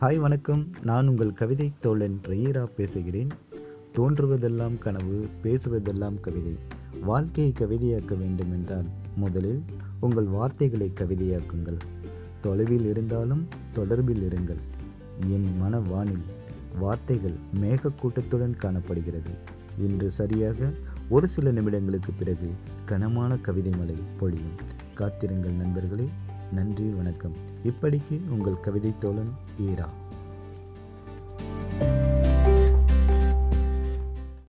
Hi வணக்கம். நான் உங்கள் கவிதை தோழன் ரயீரா பேசுகிறேன். தோன்றுவதெல்லாம் கனவு பேசுவதெல்லாம் கவிதை. வாழ்க்கையை கவிதையாக்க வேண்டும் என்றால் முதலில் உங்கள் வார்த்தைகளை கவிதையாக்குங்கள். தொலைவில் இருந்தாலும் தொடர்பில் இருங்கள். என் மன வானில் வார்த்தைகள் மேகக்கூட்டத்துடன் காணப்படுகிறது. இன்று சரியாக ஒரு சில நிமிடங்களுக்கு பிறகு கனமான கவிதை மலை பொழியும். காத்திருங்கள் நண்பர்களே. நன்றி வணக்கம் இப்படிக்கு உங்கள் கவிதை தோழன் ஈரா.